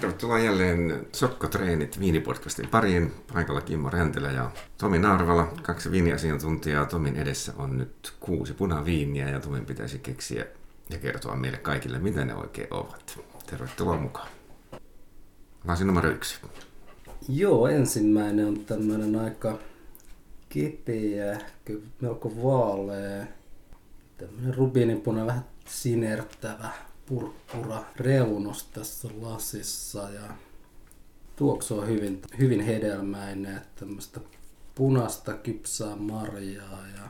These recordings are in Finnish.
Tervetuloa jälleen Sokkotreenit viinipodcastin pariin. Paikalla Kimmo Räntelä ja Tomi Naarvala, kaksi viiniasiantuntijaa. Tomin edessä on nyt kuusi punaviiniä ja Tomin pitäisi keksiä ja kertoa meille kaikille, mitä ne oikein ovat. Tervetuloa mukaan. Lasi numero yksi. Joo, ensimmäinen on tämmöinen aika kepeä, melko vaalea, tämmöinen rubiinipuna, vähän sinertävä purppura reunus tässä lasissa ja tuoksu on hyvin, hyvin hedelmäinen, että tämmöistä punaista kypsää marjaa ja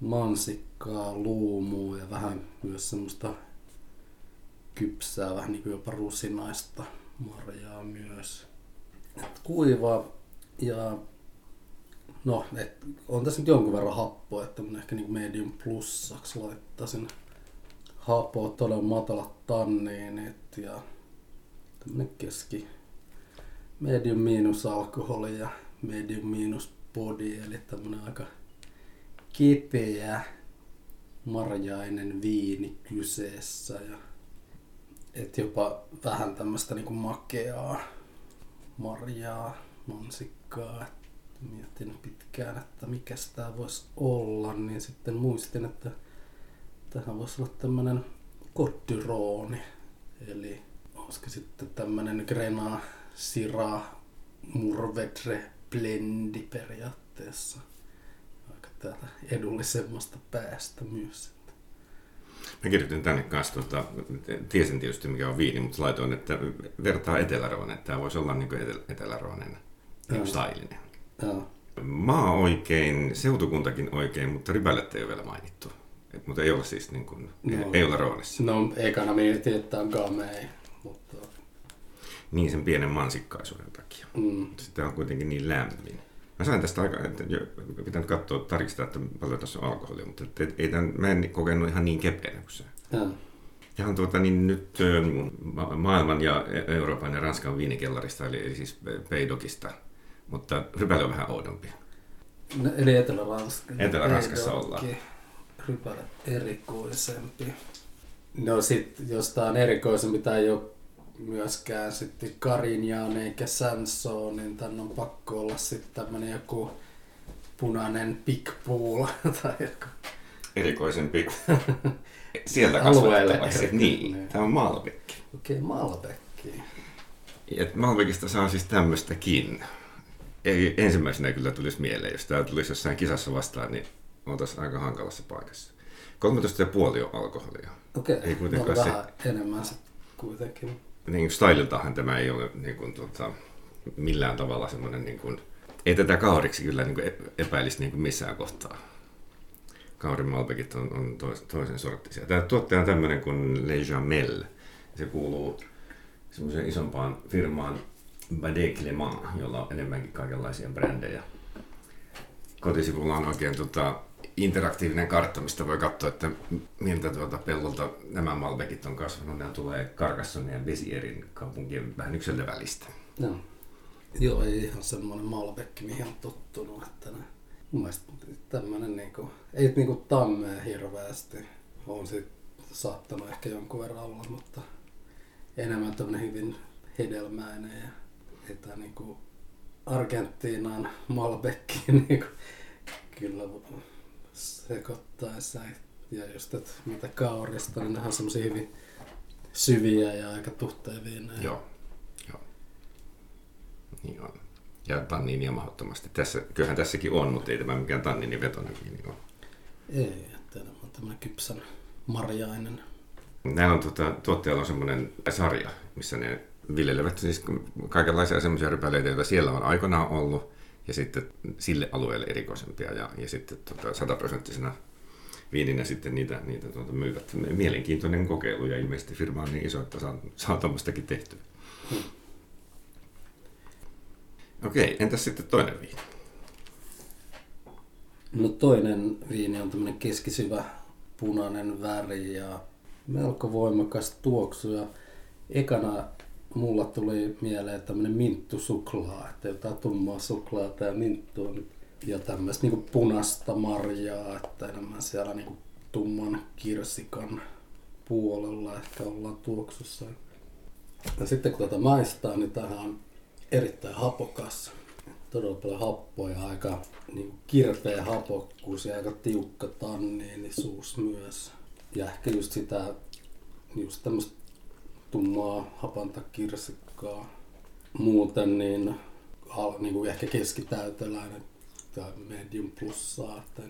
mansikkaa, luumua ja vähän myös semmoista kypsää, vähän niin kuin jopa rusinaista marjaa myös. Et kuiva ja no, et, on tässä nyt jonkun verran happoa, että ehkä niin medium plussaksi laittaisin hapoa todella matalat tanniinit ja tämmönen keski medium miinus alkoholi ja medium miinus body, eli tämmönen aika kipeä marjainen viini kyseessä ja et jopa vähän tämmöistä niinku makeaa marjaa, mansikkaa. Mietin pitkään, että mikä tämä voisi olla, niin sitten muistin, että Tähän voisi olla tämmönen kottyrooni. Eli olisiko sitten tämmönen Grena Sira Murvedre blendi periaatteessa. Aika täältä edullisemmasta päästä myös. Mä kirjoitin tänne kanssa, tuota, tiesin tietysti mikä on viini, mutta laitoin, että vertaa eteläroon, että tämä voisi olla niin eteläroonen niin. Maa oikein, seutukuntakin oikein, mutta rypälettä ei ole vielä mainittu. Et, mutta ei ole siis niin kuin, no, ei ole roolissa. No ekana mietin, että on gamei, mutta... Niin sen pienen mansikkaisuuden takia. Mm. Sitten on kuitenkin niin lämmin. Mä sain tästä aika, että pitää nyt katsoa, tarkistaa, että paljon tässä on alkoholia, mutta et, ei tämän, mä en kokenut ihan niin kepeänä kuin se. Ja. Ja on tuota, niin nyt ma- maailman ja e-, Euroopan ja Ranskan viinikellarista, eli siis Peidokista, mutta rypäli on vähän oudompi. No, eli Etelä-Ranska. Etelä-Ranskassa ollaan rypäle erikoisempi. No sit, jos tää on erikoisempi, tää ei ole myöskään sitten Karinjaan eikä Sanso, niin tän on pakko olla sitten tämmönen joku punainen Big Pool tai joku. Erikoisempi. Sieltä kasvattavaksi. Niin, niin, tämä on Malbekki. Okei, okay, Malbekki. Et Malbekista saa siis tämmöistäkin. Ei ensimmäisenä kyllä tulisi mieleen, jos tämä tulisi jossain kisassa vastaan, niin oltaisiin aika hankalassa paikassa. 13,5 on alkoholia. Okei, okay. ei kuitenkaan no, vähän se, enemmän se kuitenkin. Niin styliltahan tämä ei ole niin kuin, tuota, millään tavalla semmoinen, niin kuin, ei tätä kauriksi kyllä niin kuin epäilisi niin kuin missään kohtaa. Kaurin Malbekit on, on tois, toisen sorttisia. Tämä tuottaja on tämmöinen kuin Le Jamel. Se kuuluu semmoiseen isompaan firmaan Bade Clement, jolla on enemmänkin kaikenlaisia brändejä. Kotisivulla on oikein tota, interaktiivinen kartta, mistä voi katsoa, että miltä tuota pellolta nämä Malbekit on kasvanut. Ne tulee Karkassonin ja Besierin kaupunkien vähän yksilön välistä. No. Joo, ei ihan semmoinen Malbekki, mihin on tottunut. Että ne, mun mielestä tämmöinen niinku, ei niinku tammea hirveästi. On sit saattanut ehkä jonkun verran olla, mutta enemmän tämmöinen hyvin hedelmäinen ja että niinku Argentiinan Malbekki niinku, kyllä sekoittaessa. Ja just, että mitä kaurista, niin ne on semmosia hyvin syviä ja aika tuhteja viinejä. Joo, joo. Niin on. Ja tanniinia mahdottomasti. Tässä, kyllähän tässäkin on, mutta ei tämä mikään tanniini vetoinen viini ole. Ei, että on tämmöinen kypsän marjainen. Näillä on tuota, tuottajalla on semmoinen sarja, missä ne viljelevät siis kaikenlaisia semmoisia rypäleitä, joita siellä on aikoinaan ollut ja sitten sille alueelle erikoisempia ja, ja sitten tota, sataprosenttisena viininä sitten niitä, niitä tuota, myyvät. Mielenkiintoinen kokeilu ja ilmeisesti firma on niin iso, että saa, saa tuommoistakin tehtyä. Hmm. Okei, entäs sitten toinen viini? No toinen viini on tämmöinen keskisyvä punainen väri ja melko voimakas tuoksu. Ja ekana mulla tuli mieleen tämmönen minttusuklaa, että jotain tummaa suklaata ja minttua ja tämmöistä niinku punasta marjaa, että enemmän siellä niinku tumman kirsikan puolella ehkä ollaan tuoksussa. Ja sitten kun tätä maistaa, niin tämähän on erittäin hapokas. Todella paljon happoa ja aika niin kirpeä hapokkuus ja aika tiukka tanniinisuus myös. Ja ehkä just sitä, just tämmöistä tummaa hapanta kirsikkaa. Muuten niin, niin kuin ehkä keskitäyteläinen tai medium plussaa, että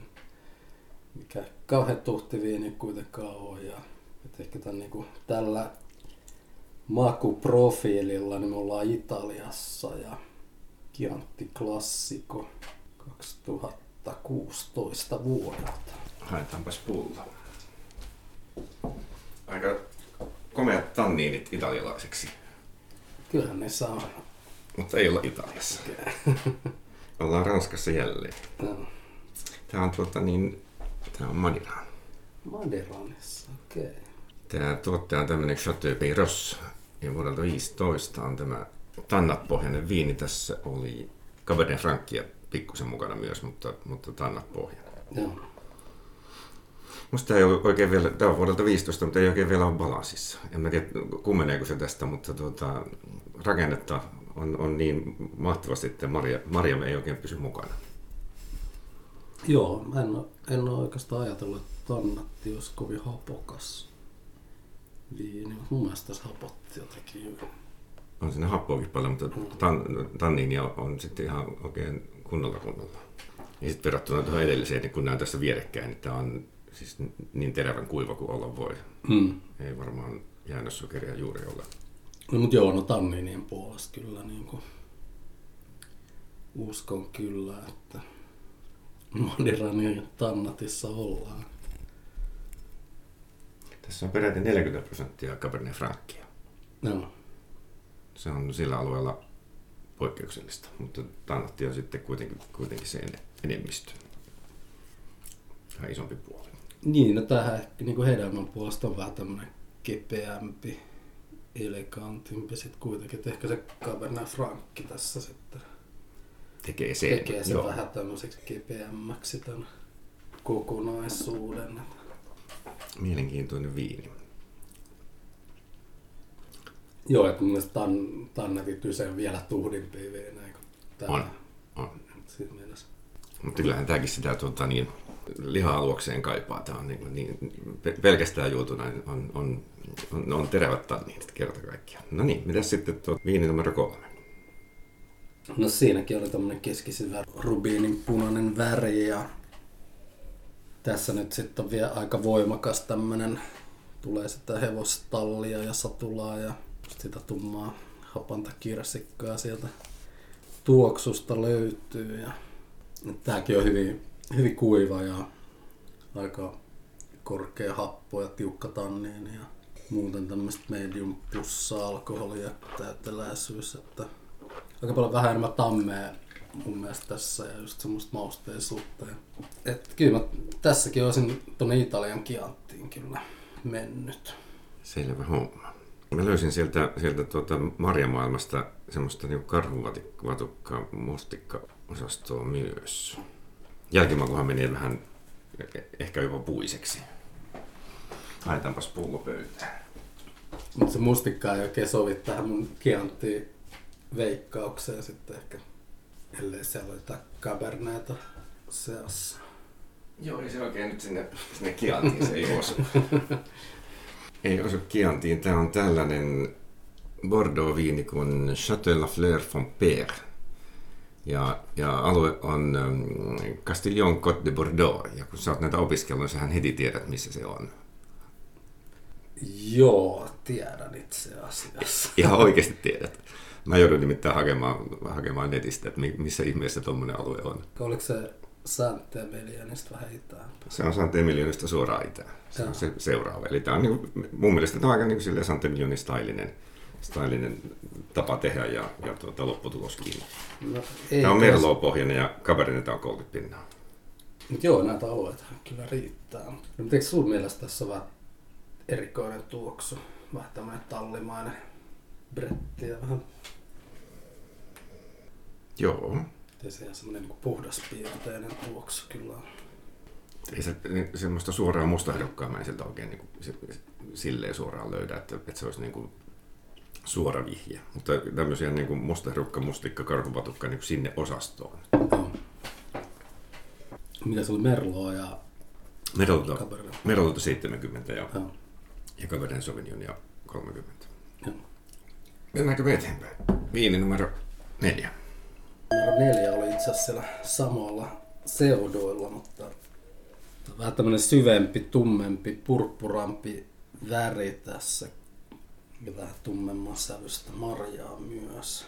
mikä kauhean tuhti viini kuitenkaan ole. Ja, et ehkä tämän, niin kuin, tällä makuprofiililla niin me ollaan Italiassa ja Chianti Classico 2016 vuodelta. Haetaanpas pullo. Aika komeat tanniinit italialaiseksi, Kyllähän ne saa. mutta ei olla Italiassa. Ollaan Ranskassa jälleen. Joo. Tää on tuota niin, tää on Madiraan. Maderanissa, okei. Okay. Tämä tuottaja on tämmöinen Chateau Peyros. Ja vuodelta 15 on tämä tannatpohjainen viini. Tässä oli Cabernet Frankia pikkusen mukana myös, mutta, mutta tannatpohjainen. Joo. Musta tämä ei ole oikein vielä, tämä on vuodelta 15, mutta ei oikein vielä ole balansissa. En mä tiedä, kummeneeko se tästä, mutta tuota, rakennetta on, on niin mahtavasti, että Maria, Maria ei oikein pysy mukana. Joo, mä en, en ole oikeastaan ajatellut, että tannatti olisi kovin hapokas viini, mutta mun mielestä tässä hapotti jotenkin jo. On siinä happoakin paljon, mutta tan, tanniinia on sitten ihan oikein kunnolla kunnolla. Ja sitten verrattuna tuohon edelliseen, niin kun nämä on tässä vierekkäin, niin tämä on siis niin terävän kuiva kuin olla voi. Mm. Ei varmaan jäännössokeria juuri ole. No mut joo, no tanninien puolesta kyllä niin kuin uskon kyllä, että Madiranin tannatissa ollaan. Tässä on peräti 40 prosenttia Cabernet Frankia. Joo. Se on sillä alueella poikkeuksellista, mutta tannatti on sitten kuitenkin, kuitenkin se en- enemmistö. Vähän isompi puoli. Niin, no ehkä niin kuin hedelmän puolesta on vähän tämmönen kepeämpi, elegantimpi sitten kuitenkin. Että ehkä se Cabernet Frankki tässä sitten Tekee sen. tekee sen Joo. vähän tämmöiseksi kepeämmäksi tämän kokonaisuuden. Mielenkiintoinen viini. Joo, että mun mielestä tan, tannetit usein vielä tuhdimpia viinejä kuin tämä. On. on. Siinä mielessä. Mutta kyllähän tämäkin sitä tuota, niin, liha-aluokseen kaipaa. Tämä on niin, niin, pe- pelkästään juotuna on, on, on, on terävät tanniinit kerta kaikkiaan. No niin, mitäs sitten tuo viini numero kolme? No siinäkin oli tämmönen keskisyvä rubiinin punainen väri ja tässä nyt sitten on vielä aika voimakas tämmönen, tulee sitä hevostallia ja satulaa ja sitä tummaa hapanta kirsikkaa sieltä tuoksusta löytyy ja tääkin on hyvin, hyvin kuiva ja aika korkea happo ja tiukka tanniini ja muuten tämmöistä medium plussaa alkoholia täyteläisyys, että aika paljon vähän enemmän tammea mun mielestä tässä ja just semmoista mausteisuutta. Et kyllä mä tässäkin olisin tonne Italian kianttiin kyllä mennyt. Selvä homma. Mä löysin sieltä, sieltä tuota marjamaailmasta semmoista niin karhuvatukka mustikka-osastoa myös. Jälkimakuhan menee vähän eh- ehkä jopa puiseksi. Haetaanpas pullo pöytään. Mutta se mustikka ei oikein sovi tähän mun kianttiin veikkaukseen sitten ehkä, ellei siellä ole jotain kaberneta seassa. Joo, ei se oikein nyt sinne, sinne Kiantiin, se ei osu. ei osu Kiantiin. Tämä on tällainen Bordeaux-viini kuin Château la Fleur Fompère. Ja, ja alue on ähm, Castillon Côte de Bordeaux. Ja kun sä oot näitä opiskellut, niin sähän heti tiedät, missä se on. Joo, tiedän itse asiassa. Ihan oikeasti tiedät. Mä joudun nimittäin hakemaan, hakemaan netistä, että mi- missä ihmeessä tuommoinen alue on. Oliko se Saint-Emilianista vähän itään? Se on Santemillionista suoraan itään. Se on se seuraava. Eli tämä on niin kuin, mun mielestä tämä on aika niin kuin stylinen, stylinen tapa tehdä ja, ja tuota, lopputuloskin. No, ei Tämä on Merlot-pohjainen ja Cabernet on 30 pinnaa. Mut joo, näitä alueita kyllä riittää. No, mutta eikö sun mielestä tässä on vähän erikoinen tuoksu? Vähän tämmöinen tallimainen bretti ja vähän Joo. ja se ihan semmoinen niin puhdas piirteinen tuoksu kyllä on. Ei se, niin semmoista suoraa mustahdokkaa mä en sieltä oikein niin kuin, silleen suoraan löydä, että, että se olisi niin kuin suora vihje. Mutta tämmöisiä niin kuin mustaherukka, mustikka, karhupatukka niin kuin sinne osastoon. Mitä se oli Merloa ja Cabernet? Merolta 70 ja, Joo. ja Cabernet Sauvignon ja 30. Joo. Mennäänkö me eteenpäin? Viini numero neljä. Numero neljä oli itse asiassa siellä samoilla seuduilla, mutta vähän tämmönen syvempi, tummempi, purppurampi väri tässä. Ja vähän tummemman sävystä marjaa myös.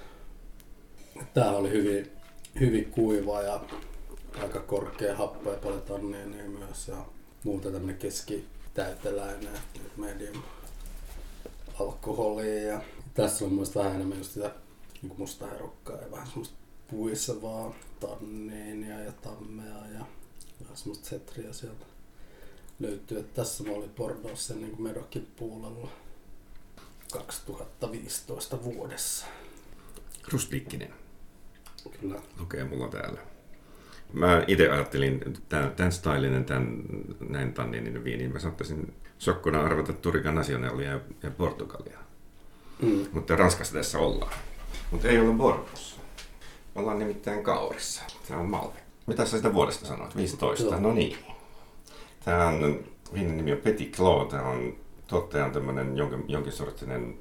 Tää oli hyvin, hyvin kuiva ja aika korkea happo ja paljon tanniinia myös. Ja muuta tämmönen keskitäyteläinen, medium alkoholia. Ja tässä on muista vähän enemmän just sitä niin musta herukkaa ja vähän semmoista puisevaa tanniinia ja tammea ja vähän semmoista setriä sieltä löytyy. Et tässä mä olin Bordeauxssa niin kuin Medokin puolella 2015 vuodessa. Rustiikkinen. Kyllä. Lukee mulla täällä. Mä itse ajattelin, tämän, tämän stylinen, tämän näin tanninin viiniin, mä saattaisin sokkona arvata Turika Nationalia ja, ja Portugalia. Mm. Mutta Ranskassa tässä ollaan. Mutta ei olla Bordeauxssa. Ollaan nimittäin Kaurissa. Se on Malve. Mitä sä sitä vuodesta sanoit? 15? Joo. No niin. Tämä on, viinin nimi on Petit Clos. Tämä on tuottaja on tämmöinen jonkin, jonkin sorttinen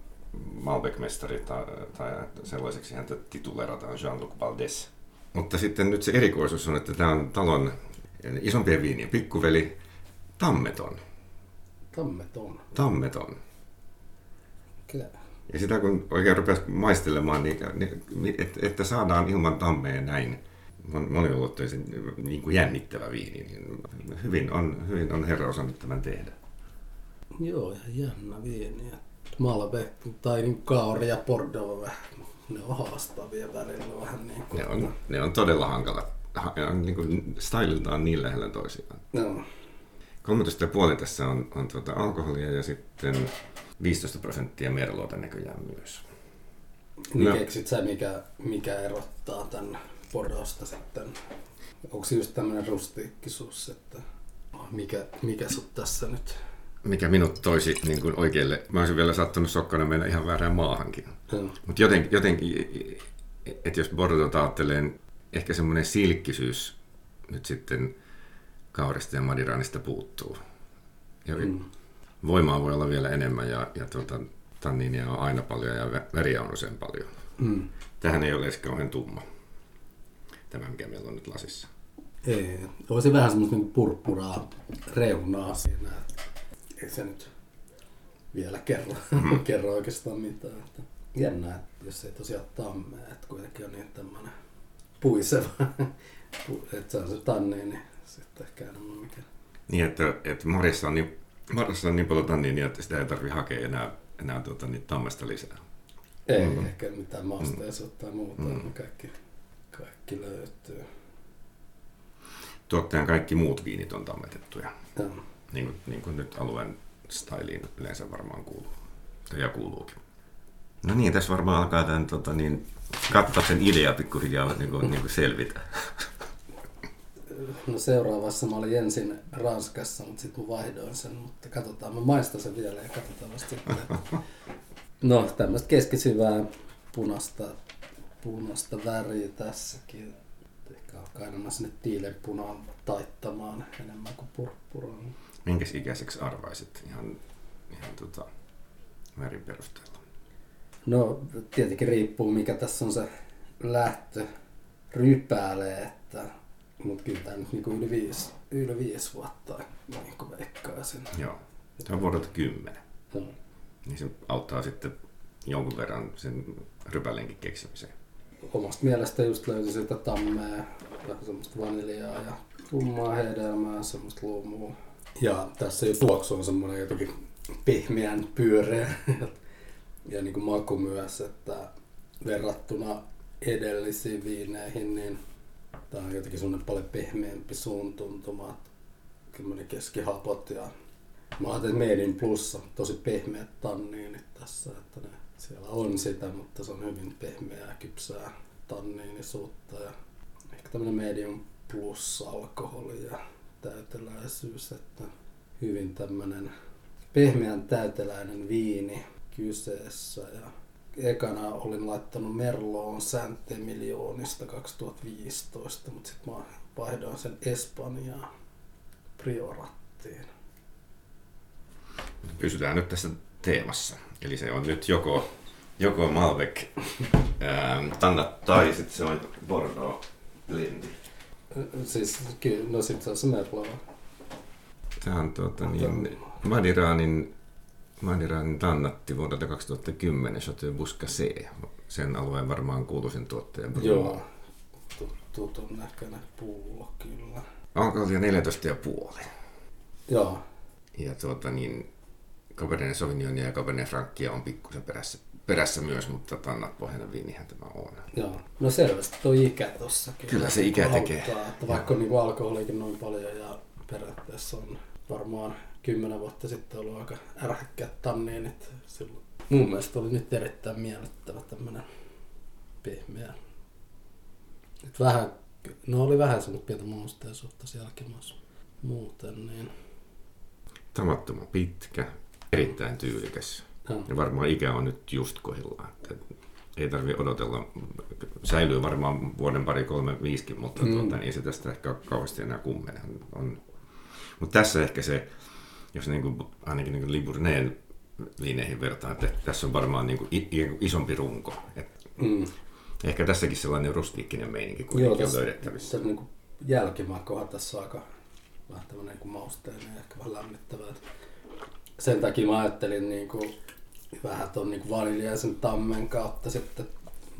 Malbec-mestari tai, tai sellaiseksi häntä titulerataan Jean-Luc Valdez. Mutta sitten nyt se erikoisuus on, että tämä on talon isompien viinien pikkuveli Tammeton. Tammeton. Tammeton. Kyllä. Ja sitä kun oikein rupesi maistelemaan, niin, niin että, että saadaan ilman tammea näin mon- moniulotteisen niin kuin jännittävä viini, niin hyvin on, hyvin on herra osannut tämän tehdä. Joo, ihan jännä viini. Malbec tai niin Kaori ja Bordeaux vähän. Ne on haastavia välillä vähän niin kuin. Ne on, ne on todella hankala. Ha, on niin kuin styliltaan niin lähellä toisiaan. Joo. 13,5 tässä on, on tuota alkoholia ja sitten 15 prosenttia merloota näköjään myös. Niin No. keksit sä, mikä, mikä erottaa tämän Bordeauxsta sitten? Onko se just tämmönen rustiikkisuus, että mikä, mikä sut tässä nyt? Mikä minut toisi niin kuin oikealle, mä olisin vielä saattanut sokkana mennä ihan väärään maahankin. Joo. Mutta jotenkin, jotenkin että jos Bordeaux ajattelee, ehkä semmoinen silkkisyys nyt sitten kaurista ja madiranista puuttuu. Ja Mm. voimaa voi olla vielä enemmän ja, ja tuota, tanniinia on aina paljon ja vä- väriä on usein paljon. Mm. Tähän ei ole edes kauhean tumma, tämä mikä meillä on nyt lasissa. Ei, olisi vähän semmoista niin purppuraa reunaa siinä. Ei se nyt vielä kerro, Mm. kerro oikeastaan mitään. Että jännää, että jos ei tosiaan tammea, että kuitenkin on niin tämmönen puiseva, pu- että se on se tanniini, niin sitten ehkä enemmän mikä. Niin, että, että Marissa on niin, Marissa on niin paljon tanniinia, että sitä ei tarvitse hakea enää, enää tuota, niin tammesta lisää. Ei Mm. mm. ehkä mitään mausteisuutta tai muuta, Mm. mm. kaikki, kaikki löytyy. Tuottajan kaikki muut viinit on tammetettuja. Joo. Niin kuin, niin kuin nyt alueen styliin yleensä varmaan kuuluu. Ja kuuluukin. No niin, tässä varmaan alkaa tämän tota, niin, katsauksen idea pikkuhiljaa niin kuin, niin kuin selvitä. No seuraavassa mä olin ensin Ranskassa, mutta sitten mä vaihdoin sen, mutta katsotaan, mä maistan sen vielä ja katsotaan vasta sitten. No tämmöistä keskisyvää punaista, punaista väriä tässäkin. Ehkä alkaa enemmän sinne tiilenpunaan taittamaan enemmän kuin purppuraan. Minkäs ikäiseksi arvaisit ihan, ihan tota, värin perusteella? No tietenkin riippuu mikä tässä on se lähtö rypäle, että mutta kyllä tämä nyt niinku yli viisi, yli viisi vuotta niin kuin veikkaisin. Joo. Tämä on vuodelta 10. Joo. Niin se auttaa sitten jonkun verran sen rypälenkin keksimiseen. Omasta mielestä just löytyi sitä tammea, vähän semmoista vaniljaa ja tummaa hedelmää, semmoista luomua. Ja tässä jo tuoksu on semmoinen jotenkin pehmeän pyöreä ja niin kuin maku myös, että verrattuna edellisiin viineihin, niin tämä on jotenkin semmoinen paljon pehmeämpi suun tuntuma. Keskihapot ja mä ajattelin, että Made in Plus on tosi pehmeät tanniinit tässä, että ne, siellä on sitä, mutta se on hyvin pehmeää, kypsää tanniinisuutta ja ehkä tämmöinen Medium Plus alkoholi ja täyteläisyys, että hyvin tämmöinen pehmeän täyteläinen viini kyseessä ja ekana olin laittanut Merloon Sante miljoonista 2015, mutta sitten mä vaihdoin sen Espanjaan Priorattiin. Pysytään nyt tässä teemassa. Eli se on nyt joko, joko Malbec Tannat tai sitten se on Bordeaux Blendi. Siis kyllä, no sit se on se Merlot. Tämä on tuota, niin, Madiraanin, Madiraanin Tannatti vuodelta 2010 Chateau Buscasé. Sen alueen varmaan kuuluisin tuottaja. Bruno. Joo. Tu- Tutun näköinen pullo kyllä. Alkoholia 14,5. Joo. Ja tuota niin, Cabernet Sauvignonia ja Cabernet Francia on pikkusen perässä, perässä myös, mutta Tannat pohjainen viinihän tämä on. Joo. No selvästi tuo ikä tossa kyllä. Kyllä se ikä auttaa, tekee. Että vaikka on niin alkoholikin noin paljon ja periaatteessa on varmaan kymmenen vuotta sitten ollut aika ärhäkkäät tanniinit silloin. Mun mielestä oli nyt erittäin miellyttävä tämmönen pehmeä. Et vähän, no oli vähän semmoista pientä mausteisuutta sielläkin myös muuten, niin Tavattoman pitkä, erittäin tyylikäs. joo. Ja varmaan ikä on nyt just kohdillaan. Ei tarvi odotella. Säilyy varmaan vuoden pari, kolme, viisikin, mutta Mm. tuota, niin ei se tästä ehkä ole kauheasti enää kummene. On. Mutta tässä ehkä se, jos niin kuin, ainakin niin kuin Liburneen viineihin vertaan, että tässä on varmaan niin kuin i- isompi runko. Et Mm. ehkä tässäkin sellainen rustiikkinen meininki Joo, kuitenkin on tässä, löydettävissä. tässä niin jälkimakohan tässä on aika vähän tämmöinen niin mausteinen ja ehkä vähän lämmittävää. Sen takia mä ajattelin niin kuin, vähän tuon niin vaniljaisen tammen kautta sitten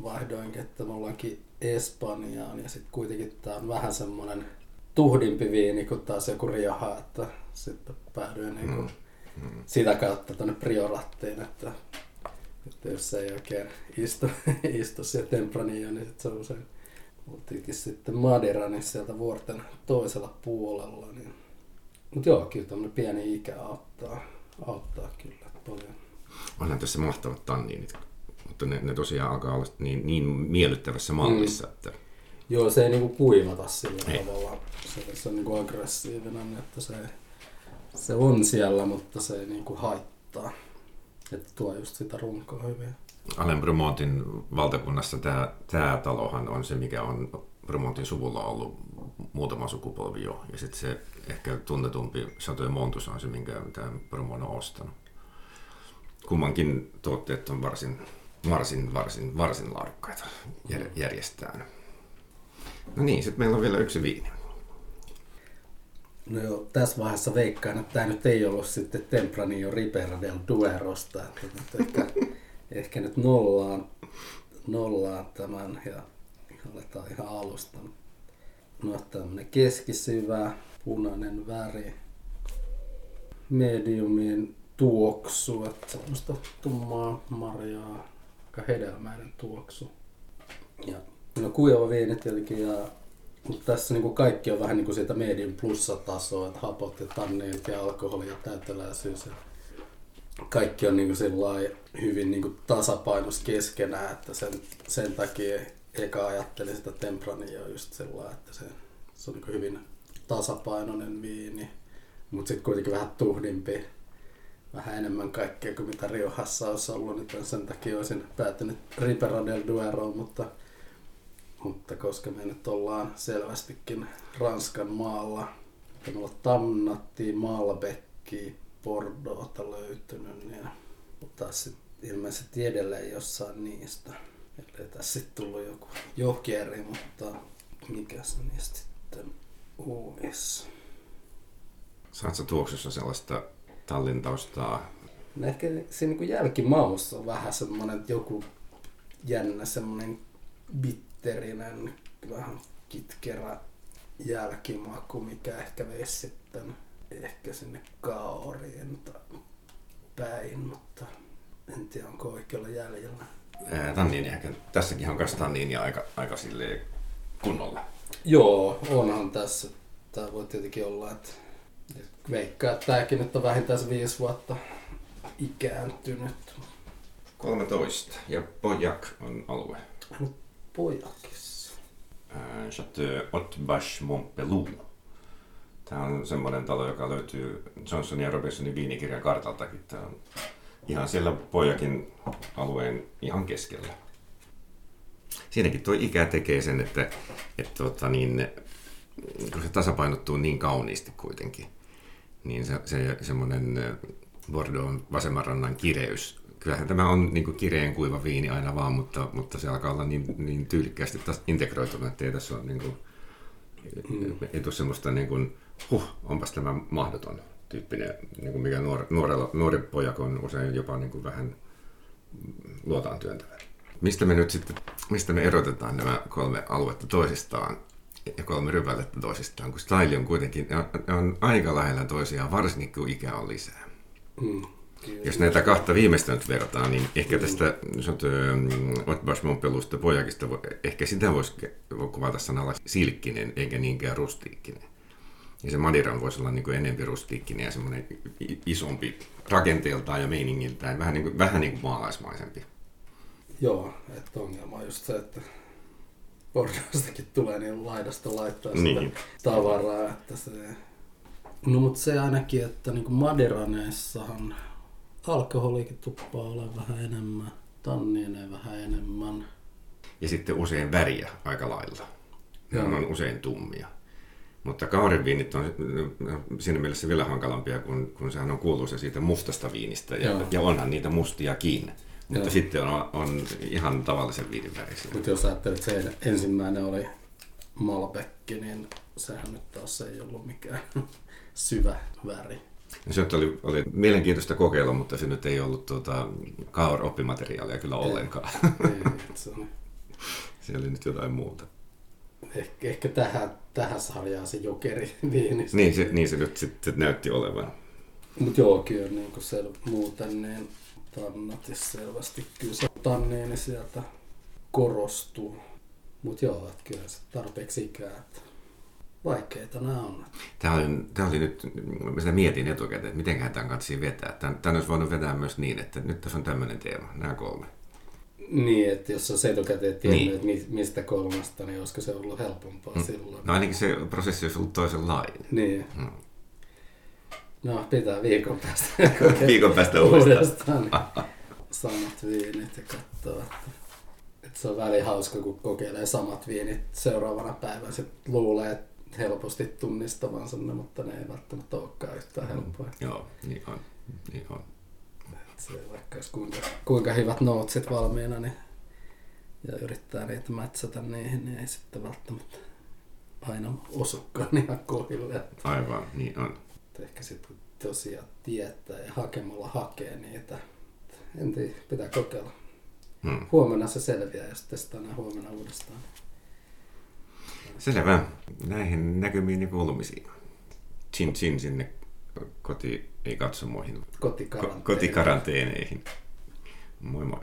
vaihdoinkin, että me ollaankin Espanjaan ja sitten kuitenkin tää on vähän semmoinen tuhdimpi viini kuin taas joku Rioja, että sitten päädyin niin kuin Mm. Mm. sitä kautta tuonne Priorattiin, että, että jos se ei oikein istu, istu siellä Tempranilla, niin sit se on usein oltiinkin sitten Madeira, niin sieltä vuorten toisella puolella. Niin. Mutta joo, kyllä tämmöinen pieni ikä auttaa, auttaa kyllä paljon. Onhan tässä mahtavat tanniinit, mutta ne, ne tosiaan alkaa olla niin, niin miellyttävässä mallissa, mm. että Joo, se ei niinku kuivata sillä Ei. tavalla. Se, se on niinku aggressiivinen, että se, se on siellä, mutta se ei niinku haittaa. Että tuo just sitä runkoa hyvin. Alain Brumontin valtakunnassa tämä, tämä talohan on se, mikä on Brumontin suvulla ollut muutama sukupolvi jo. Ja sitten se ehkä tunnetumpi Chateau Montus on se, minkä tämä Brumont on ostanut. Kummankin tuotteet on varsin, varsin, varsin, varsin laadukkaita jär, järjestään. No niin, sitten meillä on vielä yksi viini. No joo, tässä vaiheessa veikkaan, että tämä nyt ei ollut sitten Tempranillo Ribera del Duerosta. Että nyt ehkä, ehkä nyt nollaan, nollaan tämän ja aletaan ihan alusta. No tämmönen keskisyvä, punainen väri, mediumin tuoksu, että semmoista tummaa marjaa, aika hedelmäinen tuoksu. Ja no kuiva viini tietenkin ja mutta tässä niin kuin kaikki on vähän niin kuin siitä medium plussatasoa, että hapot ja tanniinit ja alkoholi ja täyteläisyys. Ja kaikki on niin kuin hyvin niin kuin tasapainos keskenään, että sen, sen takia eka ajattelin sitä Tempranilloa just sillä että se, se on niin hyvin tasapainoinen viini, mutta sitten kuitenkin vähän tuhdimpi, vähän enemmän kaikkea kuin mitä Riohassa olisi ollut, niin sen takia olisin päätynyt Ribera del Dueroon, mutta mutta koska me nyt ollaan selvästikin Ranskan maalla, että meillä on Tannatti, Malbecki, Bordeauxta löytynyt, niin mutta sitten ilmeisesti edelleen jossain niistä. Ellei tässä sitten tullut joku jokeri, mutta mikä se niistä sitten olisi? Saat sä tuoksussa sellaista tallintaustaa? No ehkä siinä niin jälkimaussa on vähän semmoinen että joku jännä semmoinen bitterinen, vähän kitkerä jälkimaku, mikä ehkä veisi sitten ehkä sinne kaoriin tai päin, mutta en tiedä onko oikealla jäljellä. Ää, Tanniini ehkä, tässäkin on myös tanniinia aika, aika silleen kunnolla. Joo, onhan tässä. Tää voi tietenkin olla, että veikkaa, että tääkin nyt on vähintään viisi vuotta ikääntynyt. 13 ja Pojak on alue. Pojakissa. Ää, Chateau Haute-Bache Montpelou. Tämä on semmoinen talo, joka löytyy Johnson ja Robinsonin viinikirjan kartaltakin. Tämä on ihan siellä Pojakin alueen ihan keskellä. Siinäkin tuo ikä tekee sen, että, että tota niin, kun se tasapainottuu niin kauniisti kuitenkin, niin se, se semmoinen Bordeaux vasemman rannan kireys, kyllähän tämä on niin kireen kuiva viini aina vaan, mutta, mutta se alkaa olla niin, niin tyylikkäästi taas integroitunut, että ei tässä ole, niin kuin, mm. ei tule semmoista niin kuin, huh, onpas tämä mahdoton tyyppinen, niin kuin mikä nuor, nuorella, nuori pojak on usein jopa niin kuin vähän luotaan työntävä. Mistä me nyt sitten, mistä me erotetaan nämä kolme aluetta toisistaan ja kolme rypälettä toisistaan, kun style on kuitenkin, ne on aika lähellä toisiaan, varsinkin kun ikä on lisää. Mm. Jos näitä kahta viimeistä nyt verrataan, niin ehkä mm. tästä Otbas Montpelusta pojakista, ehkä sitä voisi kuvata sanalla silkkinen eikä niinkään rustiikkinen. Ja se Madiran voisi olla niin kuin enemmän rustiikkinen ja semmoinen isompi rakenteeltaan ja meiningiltään, vähän niin kuin, vähän niin kuin maalaismaisempi. Joo, että ongelma on just se, että Bordeaustakin tulee niin laidasta laittaa sitä niin. tavaraa, että se... No mutta se ainakin, että niin kuin Madiraneessahan alkoholikin tuppaa olla vähän enemmän, tannieneen vähän enemmän. Ja sitten usein väriä aika lailla. Ne on usein tummia. Mutta kauriviinit on siinä mielessä vielä hankalampia, kun, kun sehän on kuuluisa siitä mustasta viinistä. Ja, ja onhan niitä mustiakin. Mutta Joo. sitten on, on ihan tavallisen viinin värisiä. Mutta jos ajattelet, että se ensimmäinen oli Malbecki, niin sehän nyt taas ei ollut mikään syvä väri. Se oli, oli mielenkiintoista kokeilla, mutta se nyt ei ollut tuota, Kaur-oppimateriaalia kyllä ollenkaan. Ei, se, oli. se oli nyt jotain muuta. Ehkä, ehkä tähän, tähän sarjaan se jokeri viini. Niin se, niin se nyt sitten näytti olevan. Mutta joo, kyllä niin kuin se muuten niin tannatis selvästi kyllä se tanniini sieltä korostuu. Mutta joo, että kyllä se tarpeeksi ikää, että vaikeita nämä on. Tämä oli, tämä oli nyt, mä sitä mietin etukäteen, että miten tämän kanssa vetää. Tämän, tämän olisi voinut vetää myös niin, että nyt tässä on tämmöinen teema, nämä kolme. Niin, että jos olisi etukäteen tiennyt, niin. että mistä kolmasta, niin olisiko se ollut helpompaa mm. silloin. No ainakin se prosessi olisi ollut toisenlainen. Niin. Mm. No, pitää viikon päästä. viikon päästä uudestaan. samat viinit ja katsoa. Että, että se on väli hauska, kun kokeilee samat viinit seuraavana päivänä. Sitten luulee, että helposti tunnistavansa ne, mutta ne ei välttämättä olekaan yhtään helppoa. Mm, joo, niin on. Niin on. Se, vaikka jos kuinka, kuinka hyvät notesit valmiina niin, ja yrittää niitä mätsätä niihin, niin ei sitten välttämättä aina osukaan ihan kohille. Aivan, niin on. Ehkä sitten tosiaan tietää ja hakemalla hakee niitä. En tiedä, pitää kokeilla. Hmm. Huomenna se selviää, jos testaa huomenna uudestaan. Selvä. Näihin näkymiin ja kuulumisiin. Chin chin sinne koti, ei katsomoihin. Kotikaranteeneihin. Kotikaranteeneihin. Moi moi.